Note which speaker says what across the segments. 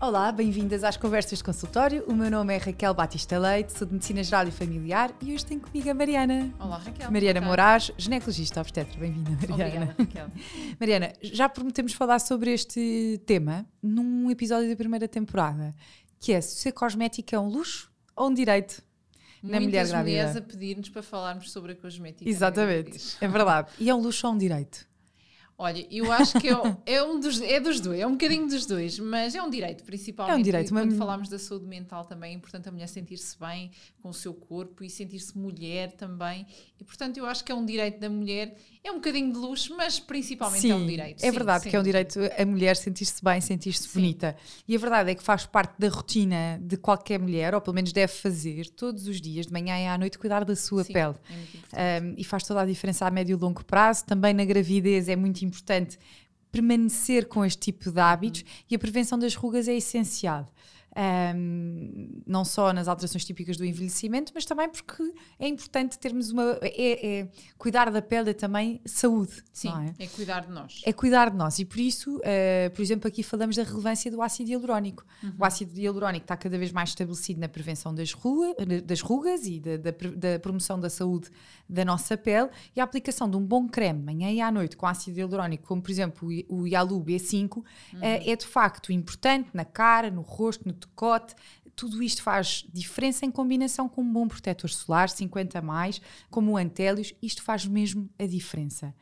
Speaker 1: Olá, bem-vindas às Conversas de Consultório. O meu nome é Raquel Batista Leite, sou de Medicina Geral e Familiar e hoje tenho comigo a Mariana.
Speaker 2: Olá, Raquel.
Speaker 1: Mariana Moraes, ginecologista obstetra. Bem-vinda, Mariana.
Speaker 2: Obrigada, Raquel.
Speaker 1: Mariana, já prometemos falar sobre este tema num episódio da primeira temporada, que é se ser cosmética é um luxo ou um direito na mulher
Speaker 2: Muitas
Speaker 1: grávida.
Speaker 2: mulheres a pedir-nos para falarmos sobre a cosmética.
Speaker 1: Exatamente, é verdade. E é um luxo ou um direito?
Speaker 2: Olha, eu acho que é, um- é um dos, é dos dois, é um bocadinho dos dois, mas é um direito, principalmente.
Speaker 1: É um direito,
Speaker 2: Quando
Speaker 1: mas-
Speaker 2: falamos da saúde mental também, é importante a mulher sentir-se bem com o seu corpo e sentir-se mulher também. E, portanto, eu acho que é um direito da mulher, é um bocadinho de luxo, mas principalmente é um direito.
Speaker 1: É
Speaker 2: sim,
Speaker 1: verdade
Speaker 2: sem
Speaker 1: que é um direito a mulher sentir-se bem, sentir-se
Speaker 2: Sim.
Speaker 1: bonita. E a verdade é que faz parte da rotina de qualquer mulher, ou pelo menos deve fazer, todos os dias, de manhã e à noite, cuidar da sua
Speaker 2: Sim,
Speaker 1: pele.
Speaker 2: é.
Speaker 1: Um, e faz toda a diferença a médio e longo prazo. Também na gravidez é muito importante permanecer com este tipo de hábitos e a prevenção das rugas é essencial. Um, não só nas alterações típicas do envelhecimento, mas também porque é importante termos uma. É, é cuidar da pele é também saúde.
Speaker 2: Sim,
Speaker 1: é?
Speaker 2: é cuidar de nós.
Speaker 1: é cuidar de nós. E por isso, eh, por exemplo, aqui falamos da relevância do ácido hialurónico. O ácido hialurónico está cada vez mais estabelecido na prevenção das, rua- das rugas e da, da da promoção da saúde da nossa pele. E a aplicação de um bom creme, manhã e à noite, com ácido hialurónico, como por exemplo o Yalu B5, eh, é de facto importante na cara, no rosto, no decote. Tudo isto faz diferença em combinação com um bom protetor solar, 50 a mais, como o Antélios, isto faz mesmo a diferença.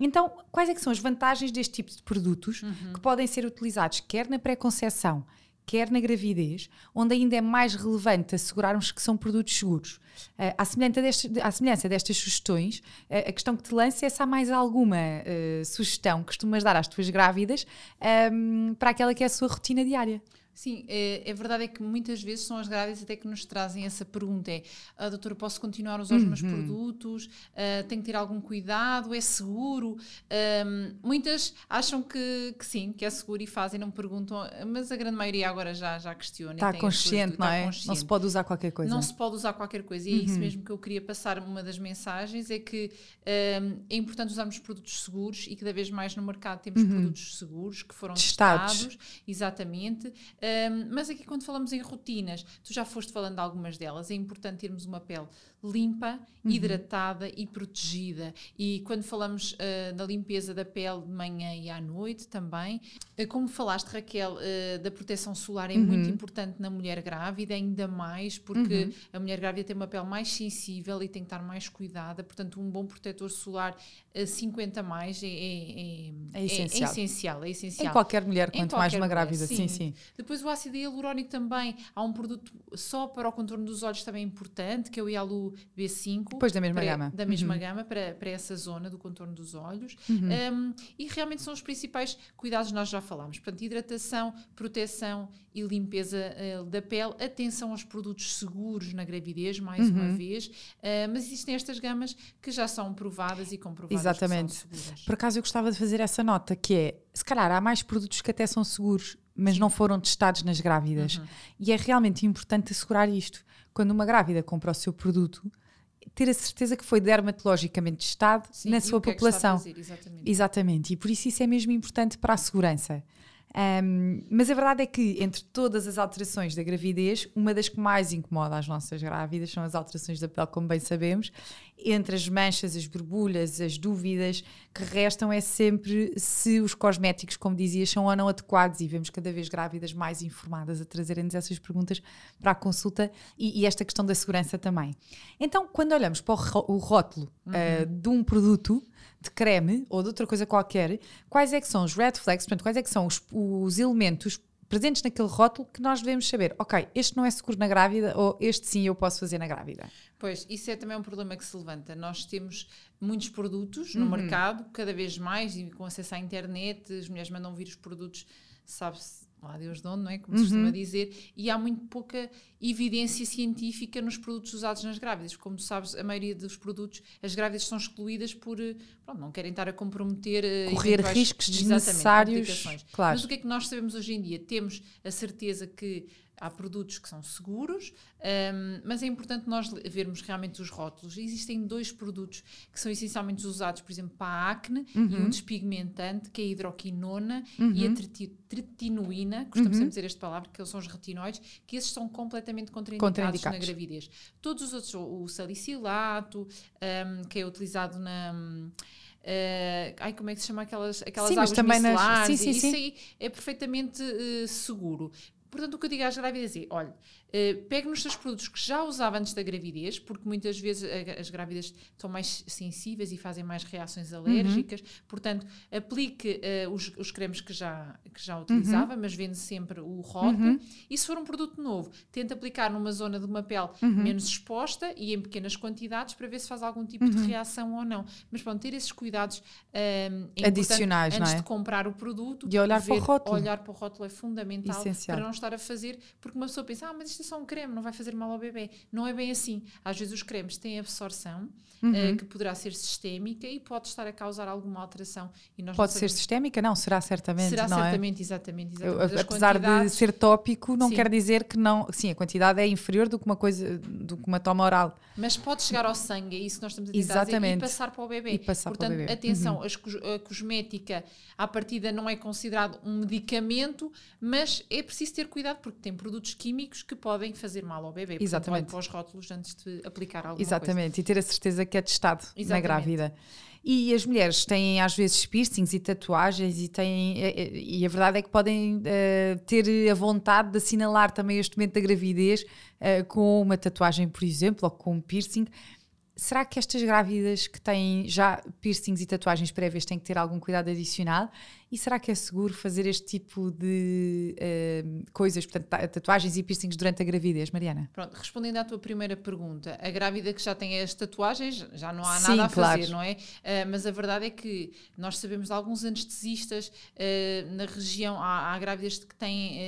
Speaker 1: Então, quais é são as vantagens deste tipo de produtos que podem ser utilizados quer na pré-conceição, quer na gravidez, onde ainda é mais relevante assegurarmos que são produtos seguros? Eh, à, semelhança destes- à semelhança destas sugestões, eh, a questão que te lanço é se há mais alguma eh, sugestão que costumas dar às tuas grávidas ehm, para aquela que é a sua rotina diária.
Speaker 2: Sim, é, é verdade é que muitas vezes são as grávidas até que nos trazem essa pergunta: é, ah, doutora, posso continuar a usar os meus
Speaker 1: Uhum.
Speaker 2: produtos? Ah, tenho que ter algum cuidado? É seguro? Ahm, muitas acham que, que sim, que é seguro e fazem, não perguntam, mas a grande maioria agora já, já questiona.
Speaker 1: Está consciente,
Speaker 2: dúvidas,
Speaker 1: não
Speaker 2: está
Speaker 1: é? Não
Speaker 2: consciente.
Speaker 1: se pode usar qualquer coisa. Uhum.
Speaker 2: Não se pode usar qualquer coisa. E é isso mesmo que eu queria passar. Uma das mensagens é que hum, é importante usarmos produtos seguros e cada vez mais no mercado temos produtos seguros que foram
Speaker 1: Uhum. Testados.
Speaker 2: testados. Exatamente. Mas aqui, quando falamos em rotinas, tu já foste falando de algumas delas. É importante termos uma pele limpa,
Speaker 1: Uhum.
Speaker 2: hidratada e protegida. E quando falamos ah, da limpeza da pele de manhã e à noite também, ah, como falaste, Raquel, ah, da proteção solar é
Speaker 1: Uhum.
Speaker 2: muito importante na mulher grávida, ainda mais porque a mulher grávida tem uma pele mais sensível e tem que estar mais cuidada. Portanto, um bom protetor solar ah, 50 a mais é, é,
Speaker 1: É essencial.
Speaker 2: É, essencial, é essencial.
Speaker 1: Em qualquer mulher, quanto mais
Speaker 2: qualquer
Speaker 1: uma
Speaker 2: mulher,
Speaker 1: grávida, sim, sim.
Speaker 2: Depois o ácido hialurónico também. Há um produto só para o contorno dos olhos também importante, que é o Yalu B5.
Speaker 1: Depois da mesma
Speaker 2: para-
Speaker 1: gama.
Speaker 2: Da mesma
Speaker 1: Uhum.
Speaker 2: gama para, para essa zona do contorno dos olhos. Um, e realmente são os principais cuidados que nós já falámos. Portanto, hidratação, proteção e limpeza eh, da pele. Atenção aos produtos seguros na gravidez, mais
Speaker 1: Uhum.
Speaker 2: uma vez. Uh, mas existem estas gamas que já são provadas e comprovadas
Speaker 1: Exatamente. Por acaso eu gostava de fazer essa nota, que é, se calhar há mais produtos que até são seguros, mas não foram testados nas grávidas.
Speaker 2: Uhum.
Speaker 1: E é realmente importante assegurar isto. Quando uma grávida compra o seu produto, ter a certeza que foi dermatologicamente testado
Speaker 2: Sim,
Speaker 1: na sua
Speaker 2: é
Speaker 1: população.
Speaker 2: fazer, exatamente.
Speaker 1: Exatamente, e por isso isso é mesmo importante para a segurança. Ahm, mas a verdade é que, entre todas as alterações da gravidez, uma das que mais incomoda as nossas grávidas são as alterações da pele, como bem sabemos. Entre as manchas, as borbulhas, as dúvidas que restam é sempre se os cosméticos, como dizias, são ou não adequados. E vemos cada vez grávidas mais informadas a trazerem-nos essas perguntas para a consulta e, e esta questão da segurança também. Então, quando olhamos para o, o rótulo ah, de um produto, de creme ou de outra coisa qualquer, quais é que são os red flags, portanto, quais é que são os, os elementos presentes naquele rótulo que nós devemos saber, ok, este não é seguro na grávida ou este sim eu posso fazer na grávida.
Speaker 2: Pois, isso é também um problema que se levanta. Nós temos muitos produtos
Speaker 1: Uhum.
Speaker 2: no mercado, cada vez mais, e com acesso à internet, as mulheres mandam vir os produtos, sabe-se lá Deus de onde, não é? Como se
Speaker 1: Uhum.
Speaker 2: costuma dizer, e há muito pouca evidência científica nos produtos usados nas grávidas. Como tu sabes, a maioria dos produtos, as grávidas são excluídas por, eh, pronto, não querem estar a comprometer eh,
Speaker 1: Correr riscos desnecessários, claro.
Speaker 2: Mas o que é que nós sabemos hoje em dia? Temos a certeza que há produtos que são seguros, um, mas é importante nós vermos realmente os rótulos. Existem dois produtos que são essencialmente usados, por exemplo, para a acne uhum. e um despigmentante, que é a hidroquinona uhum. e a tretinoína, costumo uhum. sempre dizer esta palavra, que são os retinoides, que esses são completamente contraindicados, contraindicados. na gravidez. Todos os outros, o salicilato, um, que é utilizado na. Uh, ai, como é que se chama aquelas, aquelas sim, águas também micelares? Nas... Sim, sim, isso sim. aí é perfeitamente uh, seguro. Portanto, o que eu digo às gravidez é: olha, Uh, pegue nos seus produtos que já usava antes da gravidez, porque muitas vezes as grávidas estão mais sensíveis e fazem mais reações alérgicas. Uhum. Portanto, aplique uh, os, os cremes que já, que já utilizava, uhum. mas vende sempre o rótulo. Uhum. E se for um produto novo, tente aplicar numa zona de uma pele uhum. menos exposta e em pequenas quantidades para ver se faz algum tipo de uhum. reação ou não. Mas pronto, ter esses cuidados um, é
Speaker 1: adicionais,
Speaker 2: antes
Speaker 1: é?
Speaker 2: de comprar o produto.
Speaker 1: De olhar ver, para o rótulo.
Speaker 2: Olhar para o rótulo é fundamental Essencial. para não estar a fazer, porque uma pessoa pensa, ah, mas isto é só um creme, não vai fazer mal ao bebê. Não é bem assim. Às vezes os cremes têm absorção, uhum. uh, que poderá ser sistémica e pode estar a causar alguma alteração.
Speaker 1: pode ser sistémica? Não, será certamente.
Speaker 2: Será é? certamente, é? exatamente. exatamente.
Speaker 1: Eu, apesar de ser tópico, não sim. quer dizer que não. Sim, a quantidade é inferior do que uma coisa, do que uma toma oral.
Speaker 2: Mas pode chegar ao sangue, é isso que nós estamos a tentar exatamente. dizer, e passar para o bebê.
Speaker 1: E passar
Speaker 2: Portanto,
Speaker 1: para o bebê.
Speaker 2: atenção, uhum. a cosmética à partida não é considerado um medicamento, mas é preciso ter cuidado porque tem produtos químicos que podem fazer mal ao bebê. Exatamente. Portanto, para os rótulos antes de aplicar alguma
Speaker 1: Exatamente,
Speaker 2: coisa.
Speaker 1: e ter a certeza que é testado Exatamente. na grávida. E as mulheres têm às vezes piercings e tatuagens e têm e a verdade é que podem uh, ter a vontade de assinalar também este momento da gravidez uh, com uma tatuagem, por exemplo, ou com um piercing. Será que estas grávidas que têm já piercings e tatuagens prévias têm que ter algum cuidado adicional? E será que é seguro fazer este tipo de uh, coisas, portanto, tatuagens e piercings durante a gravidez, Mariana?
Speaker 2: Pronto, respondendo à tua primeira pergunta, a grávida que já tem as tatuagens, já não há Sim, nada a fazer, claro. não é? Uh, mas a verdade é que nós sabemos de alguns anestesistas uh, na região, há, há, grávidas que têm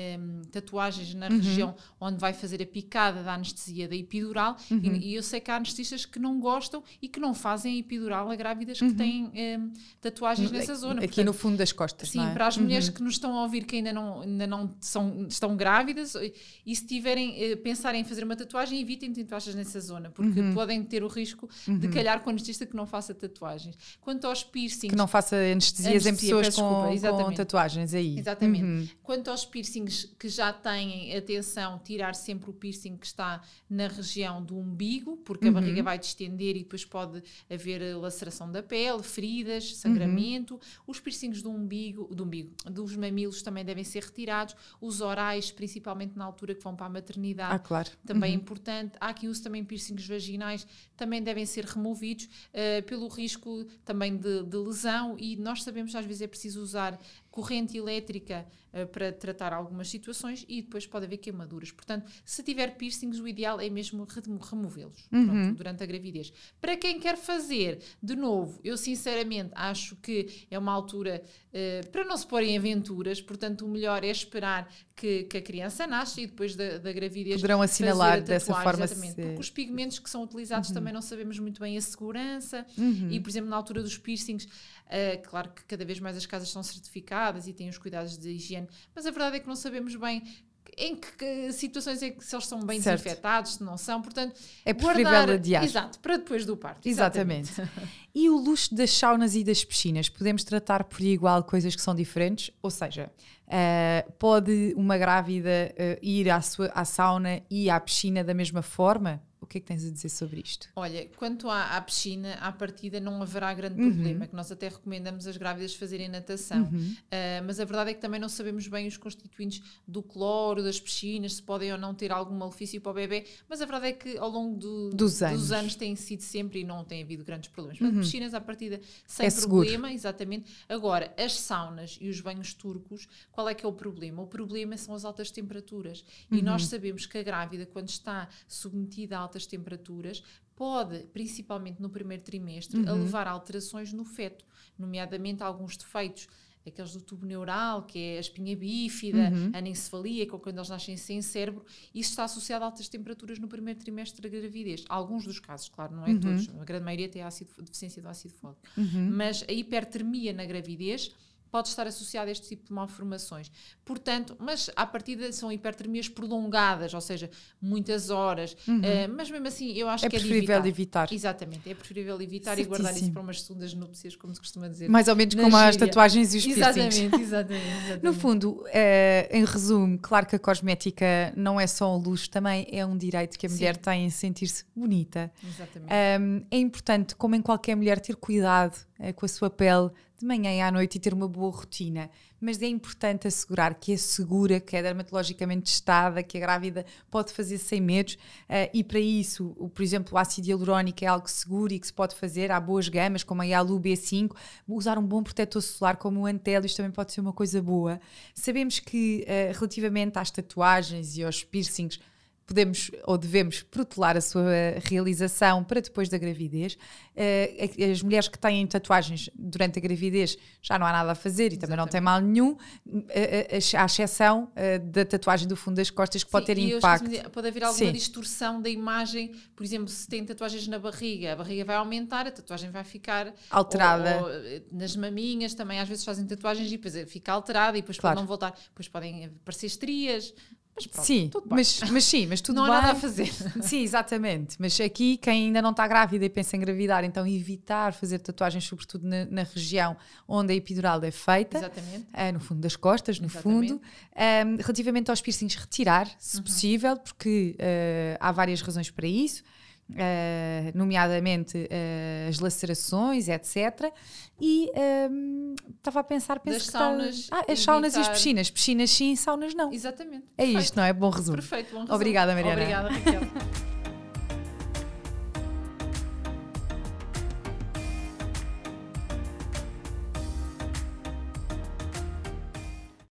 Speaker 2: tatuagens na uhum. região onde vai fazer a picada da anestesia da epidural, uhum. e, e, eu sei que há anestesistas que não gostam e que não fazem a epidural a grávidas uhum. que têm tatuagens nessa zona.
Speaker 1: Aqui Portanto, no fundo das costas costas.
Speaker 2: Sim,
Speaker 1: é?
Speaker 2: para as mulheres uhum. que nos estão a ouvir que ainda não, ainda não são, estão grávidas e se tiverem, eh, pensarem em fazer uma tatuagem, evitem tatuagens nessa zona, porque uhum. podem ter o risco uhum. de calhar com anestesista que não faça tatuagens. Quanto aos piercings.
Speaker 1: Que não faça anestesias anestesia, em pessoas com, com, tatuagens aí.
Speaker 2: Exatamente. Uhum. Quanto aos piercings que já têm, atenção, tirar sempre o piercing que está na região do umbigo, porque a barriga uhum. vai distender e depois pode haver laceração da pele, feridas, sangramento. Uhum. Os piercings do umbigo umbigo, do umbigo, dos mamilos também devem ser retirados, os orais, principalmente na altura que vão para a maternidade,
Speaker 1: ah, claro.
Speaker 2: também é uhum. é importante. Há aqui uso também piercings vaginais, também devem ser removidos uh, pelo risco também de, de lesão e nós sabemos que às vezes é preciso usar corrente elétrica uh, para tratar algumas situações e depois pode haver queimaduras. Portanto, se tiver piercings, o ideal é mesmo removê-los uhum. durante a gravidez. Para quem quer fazer, de novo, eu sinceramente acho que é uma altura uh, para não se pôr em aventuras, portanto, o melhor é esperar que, que a criança nasça e depois da, da gravidez.
Speaker 1: Poderão assinalar dessa forma.
Speaker 2: Exatamente, se... porque os pigmentos que são utilizados uhum. também não sabemos muito bem a segurança uhum. e, por exemplo, na altura dos piercings Uh, claro que cada vez mais as casas são certificadas e têm os cuidados de higiene, mas a verdade é que não sabemos bem em que, que situações é que se eles são bem certo. desinfetados, se não são, portanto
Speaker 1: é preferível guardar, adiar.
Speaker 2: Exato, para depois do parto.
Speaker 1: Exatamente. exatamente. e o luxo das saunas e das piscinas, podemos tratar por igual coisas que são diferentes? Ou seja, uh, pode uma grávida uh, ir à, sua, à sauna e à piscina da mesma forma? Que é que tens a dizer sobre isto?
Speaker 2: Olha, quanto à, à piscina, à partida não haverá grande uhum. problema, que nós até recomendamos as grávidas fazerem natação. Uhum. Uh, mas a verdade é que também não sabemos bem os constituintes do cloro, das piscinas, se podem ou não ter algum malefício para o bebê, mas a verdade é que ao longo do, dos, anos. dos anos tem sido sempre e não tem havido grandes problemas. Portanto, uhum. piscinas à partida sem é problema, seguro. exatamente. Agora, as saunas e os banhos turcos, qual é que é o problema? O problema são as altas temperaturas. E nós uhum. sabemos que a grávida, quando está submetida a altas altas temperaturas pode, principalmente no primeiro trimestre, uhum. a levar a alterações no feto, nomeadamente alguns defeitos aqueles do tubo neural, que é a espinha bífida, uhum. a anencefalia, que é quando eles nascem sem cérebro, isso está associado a altas temperaturas no primeiro trimestre da gravidez. Alguns dos casos, claro, não é uhum. todos, a grande maioria tem ácido, deficiência do ácido fólico. Uhum. Mas a hipertermia na gravidez pode estar associado a este tipo de malformações. Portanto, mas à partida são hipertermias prolongadas, ou seja, muitas horas. Uhum. Uh, mas mesmo assim, eu acho
Speaker 1: é
Speaker 2: que é
Speaker 1: preferível evitar. evitar.
Speaker 2: Exatamente, é preferível evitar Certíssimo. e guardar isso para umas segundas núpcias, como se costuma dizer.
Speaker 1: Mais ou menos como gíria. as tatuagens e os
Speaker 2: exatamente. Exatamente, exatamente.
Speaker 1: No fundo, uh, em resumo, claro que a cosmética não é só um luxo, também é um direito que a mulher Sim. tem em sentir-se bonita.
Speaker 2: Exatamente.
Speaker 1: Um, é importante, como em qualquer mulher, ter cuidado uh, com a sua pele de manhã e à noite e ter uma boa rotina. Mas é importante assegurar que é segura, que é dermatologicamente testada, que a grávida pode fazer sem medos. Uh, e para isso, o, por exemplo, o ácido hialurónico é algo seguro e que se pode fazer. Há boas gamas, como a Yalu B5. Usar um bom protetor solar, como o Antelis, também pode ser uma coisa boa. Sabemos que, uh, relativamente às tatuagens e aos piercings, podemos ou devemos protelar a sua realização para depois da gravidez. Uh, as mulheres que têm tatuagens durante a gravidez já não há nada a fazer e Exatamente. também não tem mal nenhum, uh, à exceção da tatuagem do fundo das costas que Sim, pode ter impacto.
Speaker 2: Pode haver alguma Sim. distorção da imagem, por exemplo, se tem tatuagens na barriga, a barriga vai aumentar, a tatuagem vai ficar
Speaker 1: alterada.
Speaker 2: Ou, ou, nas maminhas também às vezes fazem tatuagens e depois fica alterada e depois claro. pode não voltar, depois podem aparecer estrias. Mas pronto,
Speaker 1: sim, mas, mas sim, mas tudo
Speaker 2: não
Speaker 1: bem.
Speaker 2: há nada a fazer.
Speaker 1: Sim, exatamente. Mas aqui, quem ainda não está grávida e pensa em engravidar, então evitar fazer tatuagens, sobretudo na, na região onde a epidural é feita.
Speaker 2: Exatamente.
Speaker 1: Uh, no fundo das costas, no exatamente. fundo. Um, relativamente aos piercings, retirar, se uhum. possível, porque uh, há várias razões para isso. Uh, nomeadamente as lacerações, etc. E um, estava a pensar, penso
Speaker 2: das
Speaker 1: que
Speaker 2: saunas.
Speaker 1: Tá... Ah, as saunas e as piscinas. Piscinas sim, saunas não.
Speaker 2: Exatamente.
Speaker 1: É Perfeito. isto, não é? Bom resumo.
Speaker 2: Perfeito, bom resumo.
Speaker 1: Obrigada, Mariana.
Speaker 2: Obrigada, Raquel.